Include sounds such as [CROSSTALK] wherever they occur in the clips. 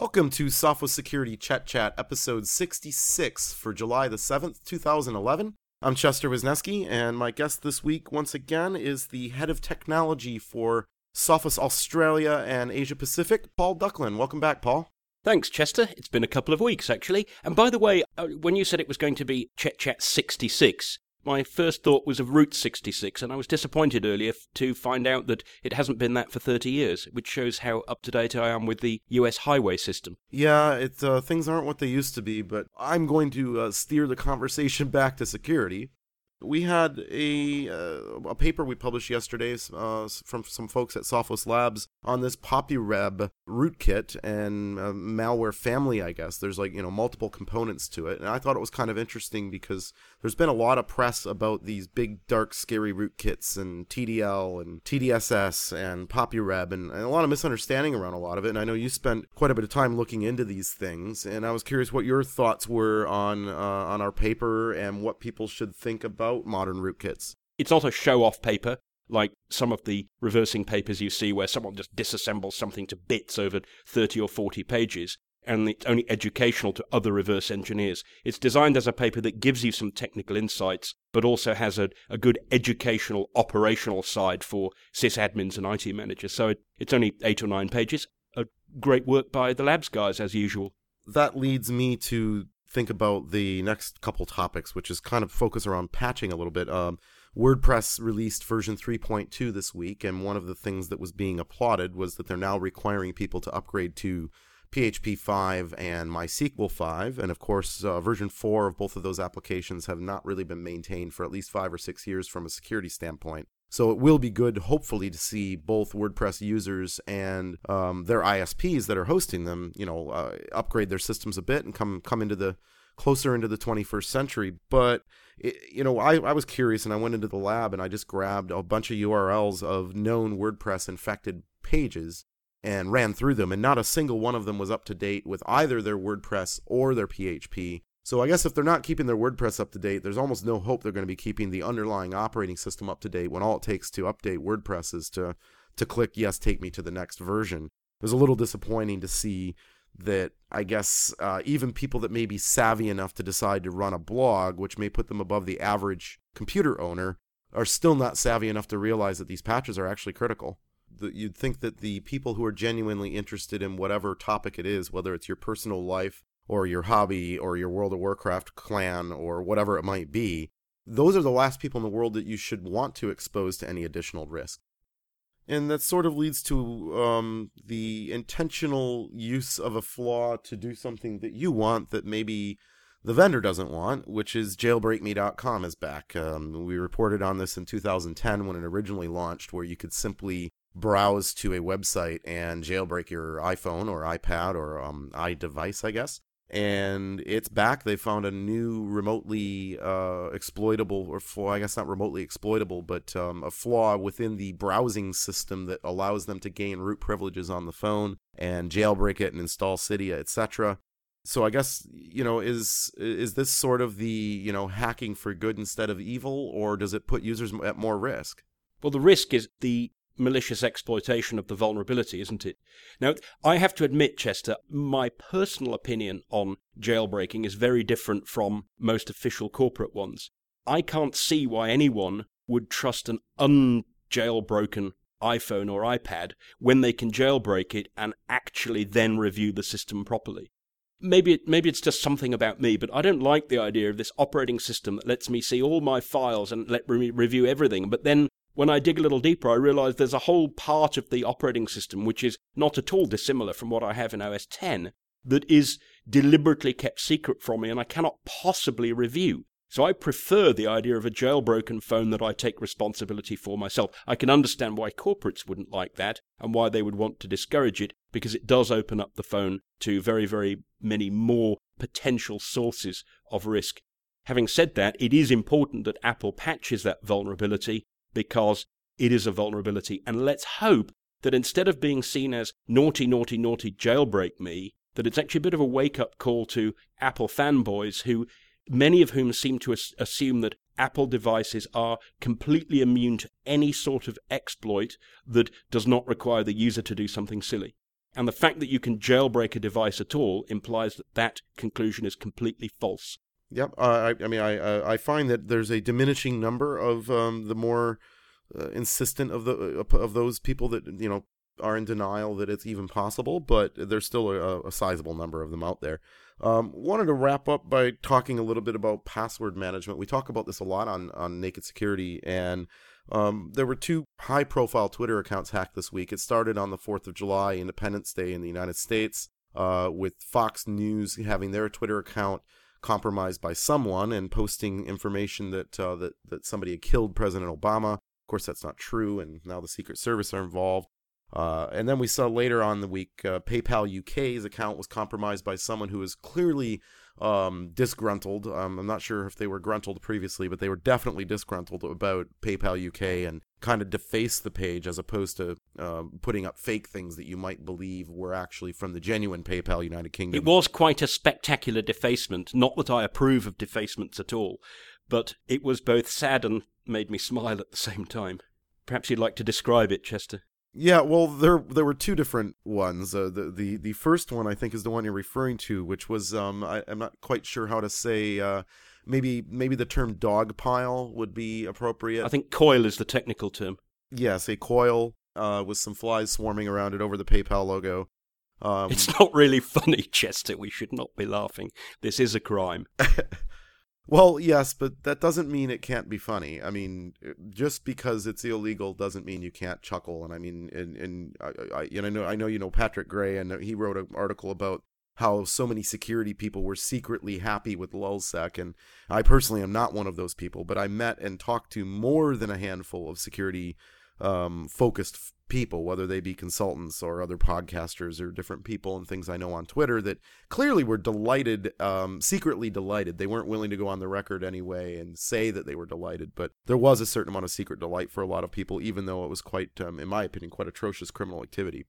Welcome to Sophos Security Chet Chat, episode 66 for July the 7th, 2011. I'm Chester Wisniewski, and my guest this week, once again, is the head of technology for Sophos Australia and Asia Pacific, Paul Ducklin. Welcome back, Paul. Thanks, Chester. It's been a couple of weeks, actually. And by the way, uh, when you said it was going to be Chet Chat 66, my first thought was of Route 66, and I was disappointed earlier to find out that it hasn't been that for 30 years, which shows how up to date I am with the US highway system. Yeah, it, uh, things aren't what they used to be, but I'm going to uh, steer the conversation [LAUGHS] back to security. We had a uh, a paper we published yesterday uh, from some folks at Sophos Labs on this PopuReb rootkit and uh, malware family. I guess there's like you know multiple components to it, and I thought it was kind of interesting because there's been a lot of press about these big dark scary rootkits and TDL and TDSS and PopuReb and, and a lot of misunderstanding around a lot of it. And I know you spent quite a bit of time looking into these things, and I was curious what your thoughts were on uh, on our paper and what people should think about modern rootkits. It's not a show off paper like some of the reversing papers you see where someone just disassembles something to bits over 30 or 40 pages and it's only educational to other reverse engineers. It's designed as a paper that gives you some technical insights, but also has a, a good educational, operational side for sysadmins and IT managers. So it, it's only eight or nine pages. A great work by the labs guys, as usual. That leads me to think about the next couple topics, which is kind of focus around patching a little bit. Um, WordPress released version 3.2 this week, and one of the things that was being applauded was that they're now requiring people to upgrade to PHP 5 and MySQL 5. And of course, uh, version 4 of both of those applications have not really been maintained for at least five or six years from a security standpoint. So it will be good, hopefully, to see both WordPress users and um, their ISPs that are hosting them, you know, uh, upgrade their systems a bit and come come into the closer into the 21st century. But it, you know, I, I was curious and I went into the lab and I just grabbed a bunch of URLs of known WordPress infected pages and ran through them, and not a single one of them was up to date with either their WordPress or their PHP. So I guess if they're not keeping their WordPress up to date, there's almost no hope they're going to be keeping the underlying operating system up to date when all it takes to update WordPress is to to click yes, take me to the next version. It was a little disappointing to see that I guess uh, even people that may be savvy enough to decide to run a blog, which may put them above the average computer owner, are still not savvy enough to realize that these patches are actually critical. The, you'd think that the people who are genuinely interested in whatever topic it is, whether it's your personal life or your hobby or your World of Warcraft clan or whatever it might be, those are the last people in the world that you should want to expose to any additional risk. And that sort of leads to um, the intentional use of a flaw to do something that you want that maybe the vendor doesn't want, which is jailbreakme.com is back. Um, we reported on this in 2010 when it originally launched, where you could simply browse to a website and jailbreak your iPhone or iPad or um, iDevice, I guess and it's back. They found a new remotely uh, exploitable, or flaw, I guess not remotely exploitable, but um, a flaw within the browsing system that allows them to gain root privileges on the phone and jailbreak it and install Cydia, etc. So I guess you know is is this sort of the you know hacking for good instead of evil, or does it put users at more risk? Well, the risk is the malicious exploitation of the vulnerability, isn't it? Now, I have to admit, Chester, my personal opinion on jailbreaking is very different from most official corporate ones. I can't see why anyone would trust an unjailbroken iPhone or iPad when they can jailbreak it and actually then review the system properly. Maybe it, maybe it's just something about me, but I don't like the idea of this operating system that lets me see all my files and let me review everything, but then when I dig a little deeper, I realize there's a whole part of the operating system which is not at all dissimilar from what I have in OS 10 that is deliberately kept secret from me and I cannot possibly review. So I prefer the idea of a jailbroken phone that I take responsibility for myself. I can understand why corporates wouldn't like that and why they would want to discourage it because it does open up the phone to very, very many more potential sources of risk. Having said that, it is important that Apple patches that vulnerability because it is a vulnerability. And let's hope that instead of being seen as naughty, naughty, naughty, jailbreak me, that it's actually a bit of a wake up call to Apple fanboys who, many of whom seem to as- assume that Apple devices are completely immune to any sort of exploit that does not require the user to do something silly. And the fact that you can jailbreak a device at all implies that that conclusion is completely false. Yep. I, I mean, I I find that there's a diminishing number of um, the more uh, insistent of the uh, of those people that you know are in denial that it's even possible, but there's still a, a sizable number of them out there. Um, wanted to wrap up by talking a little bit about password management. We talk about this a lot on on Naked Security, and um, there were two high profile Twitter accounts hacked this week. It started on the 4th of July, Independence Day in the United States, uh, with Fox News having their Twitter account compromised by someone and posting information that uh, that that somebody had killed President Obama. Of course, that's not true, and now the Secret Service are involved. Uh, and then we saw later on the week, uh, PayPal UK's account was compromised by someone who was clearly um, disgruntled. Um, I'm not sure if they were gruntled previously, but they were definitely disgruntled about PayPal UK and kind of defaced the page as opposed to uh, putting up fake things that you might believe were actually from the genuine PayPal United Kingdom. It was quite a spectacular defacement. Not that I approve of defacements at all, but it was both sad and made me smile at the same time. Perhaps you'd like to describe it, Chester. Yeah, well, there there were two different ones. Uh, the the the first one I think is the one you're referring to, which was um I, am not quite sure how to say. Uh, maybe maybe the term dog pile would be appropriate. I think coil is the technical term. Yes, a coil uh, with some flies swarming around it over the PayPal logo. Um, it's not really funny, [LAUGHS] Chester. We should not be laughing. This is a crime. [LAUGHS] Well, yes, but that doesn't mean it can't be funny. I mean, uh, just because it's illegal doesn't mean you can't chuckle. And I mean, and, and I, I, you know, I know you know Patrick Gray, and he wrote an article about how so many security people were secretly happy with lulzsec and i personally am not one of those people but i met and talked to more than a handful of security um, focused people, whether they be consultants or other podcasters or different people and things I know on Twitter that clearly were delighted, um, secretly delighted. They weren't willing to go on the record anyway and say that they were delighted, but there was a certain amount of secret delight for a lot of people, even though it was quite, um, in my opinion, quite atrocious criminal activity.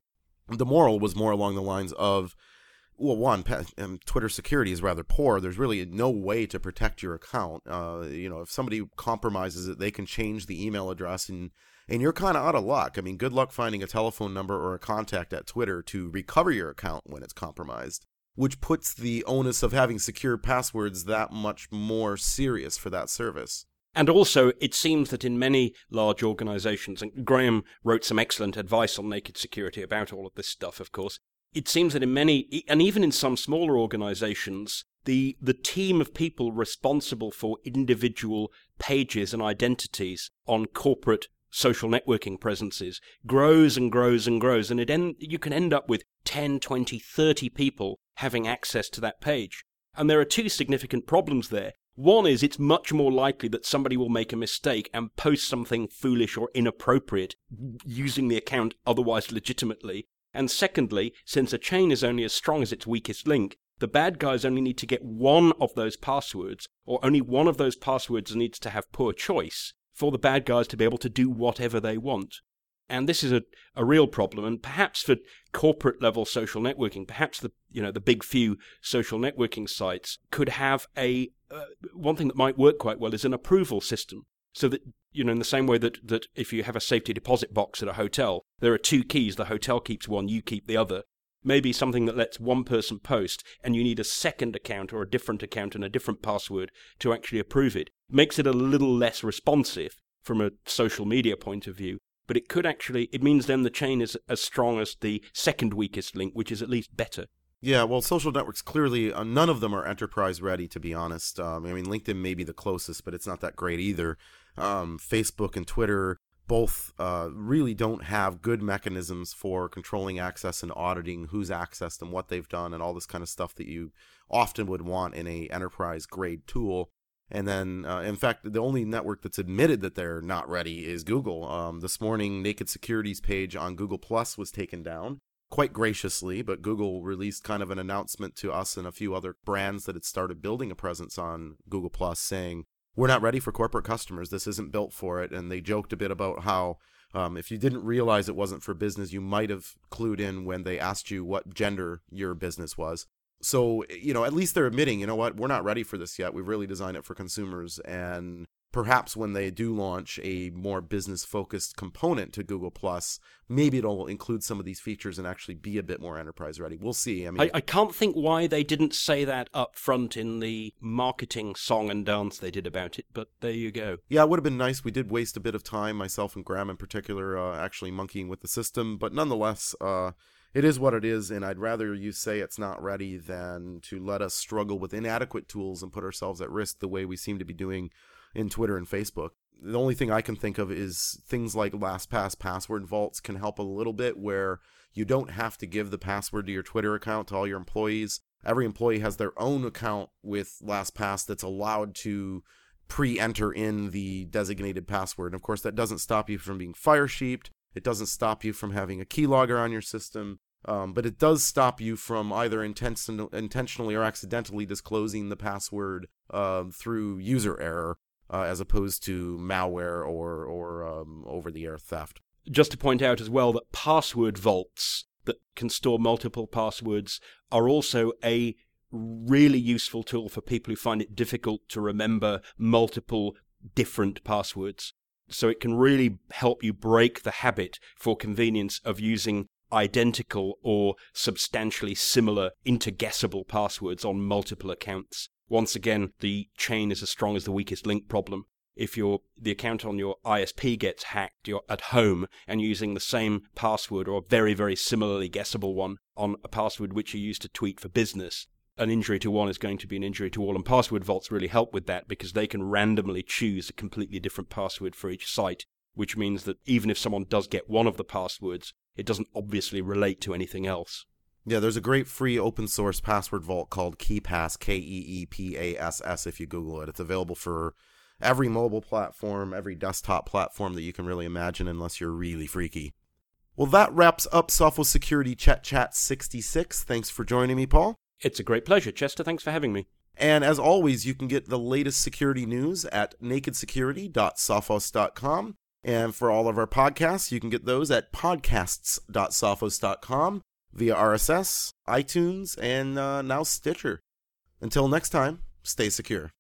The moral was more along the lines of, well, one, um, Twitter security is rather poor. There's really no way to protect your account. Uh, you know, if somebody compromises it, they can change the email address and and you're kind of out of luck. I mean, good luck finding a telephone number or a contact at Twitter to recover your account when it's compromised, which puts the onus of having secure passwords that much more serious for that service. And also, it seems that in many large organizations, and Graham wrote some excellent advice on naked security about all of this stuff, of course. It seems that in many, and even in some smaller organizations, the, the team of people responsible for individual pages and identities on corporate social networking presences grows and grows and grows, and it en- you can end up with 10, 20, 30 people having access to that page. And there are two significant problems there. One is it's much more likely that somebody will make a mistake and post something foolish or inappropriate using the account otherwise legitimately. And secondly, since a chain is only as strong as its weakest link, the bad guys only need to get one of those passwords, or only one of those passwords needs to have poor choice, for the bad guys to be able to do whatever they want. And this is a, a real problem, and perhaps for corporate level social networking, perhaps the you know the big few social networking sites could have a uh, one thing that might work quite well is an approval system, so that you know in the same way that that if you have a safety deposit box at a hotel, there are two keys. The hotel keeps one, you keep the other maybe something that lets one person post and you need a second account or a different account and a different password to actually approve it makes it a little less responsive from a social media point of view but it could actually it means then the chain is as strong as the second weakest link which is at least better yeah, well, social networks clearly uh, none of them are enterprise ready. To be honest, um, I mean LinkedIn may be the closest, but it's not that great either. Um, Facebook and Twitter both uh, really don't have good mechanisms for controlling access and auditing who's accessed and what they've done and all this kind of stuff that you often would want in a enterprise grade tool. And then, uh, in fact, the only network that's admitted that they're not ready is Google. Um, this morning, Naked Security's page on Google Plus was taken down quite graciously, but Google released kind of an announcement to us and a few other brands that had started building a presence on Google Plus saying, we're not ready for corporate customers. This isn't built for it. And they joked a bit about how um, if you didn't realize it wasn't for business, you might have clued in when they asked you what gender your business was. So, you know, at least they're admitting, you know what, we're not ready for this yet. We've really designed it for consumers. And perhaps when they do launch a more business focused component to Google Plus, maybe it'll include some of these features and actually be a bit more enterprise ready. We'll see. I mean, I, I, can't think why they didn't say that up front in the marketing song and dance they did about it, but there you go. Yeah, it would have been nice. We did waste a bit of time, myself and Graham in particular, uh, actually monkeying with the system, but nonetheless, uh, it is what it is, and I'd rather you say it's not ready than to let us struggle with inadequate tools and put ourselves at risk the way we seem to be doing in Twitter and Facebook. The only thing I can think of is things like LastPass password vaults can help a little bit where you don't have to give the password to your Twitter account to all your employees. Every employee has their own account with LastPass that's allowed to pre-enter in the designated password. And of course, that doesn't stop you from being Firesheeped. It doesn't stop you from having a keylogger on your system. Um, but it does stop you from either intention- intentionally or accidentally disclosing the password uh, through user error uh, as opposed to malware or or um, over the air theft. Just to point out as well that password vaults that can store multiple passwords are also a really useful tool for people who find it difficult to remember multiple different passwords. So it can really help you break the habit for convenience of using identical or substantially similar interguessable passwords on multiple accounts. Once again, the chain is as strong as the weakest link problem. If your the account on your ISP gets hacked, you're at home and using the same password or a very very similarly guessable one on a password which you use to tweet for business, an injury to one is going to be an injury to all. And password vaults really help with that because they can randomly choose a completely different password for each site, which means that even if someone does get one of the passwords, it doesn't obviously relate to anything else. Yeah, there's a great free open source password vault called KeePass, K E E P A S S, if you Google it. It's available for every mobile platform, every desktop platform that you can really imagine, unless you're really freaky. Well, that wraps up Sophos Security Chet Chat 66. Thanks for joining me, Paul. It's a great pleasure, Chester. Thanks for having me. And as always, you can get the latest security news at nakedsecurity.sophos.com. And for all of our podcasts, you can get those at podcasts.sophos.com via RSS, iTunes, and uh, now Stitcher. Until next time, stay secure.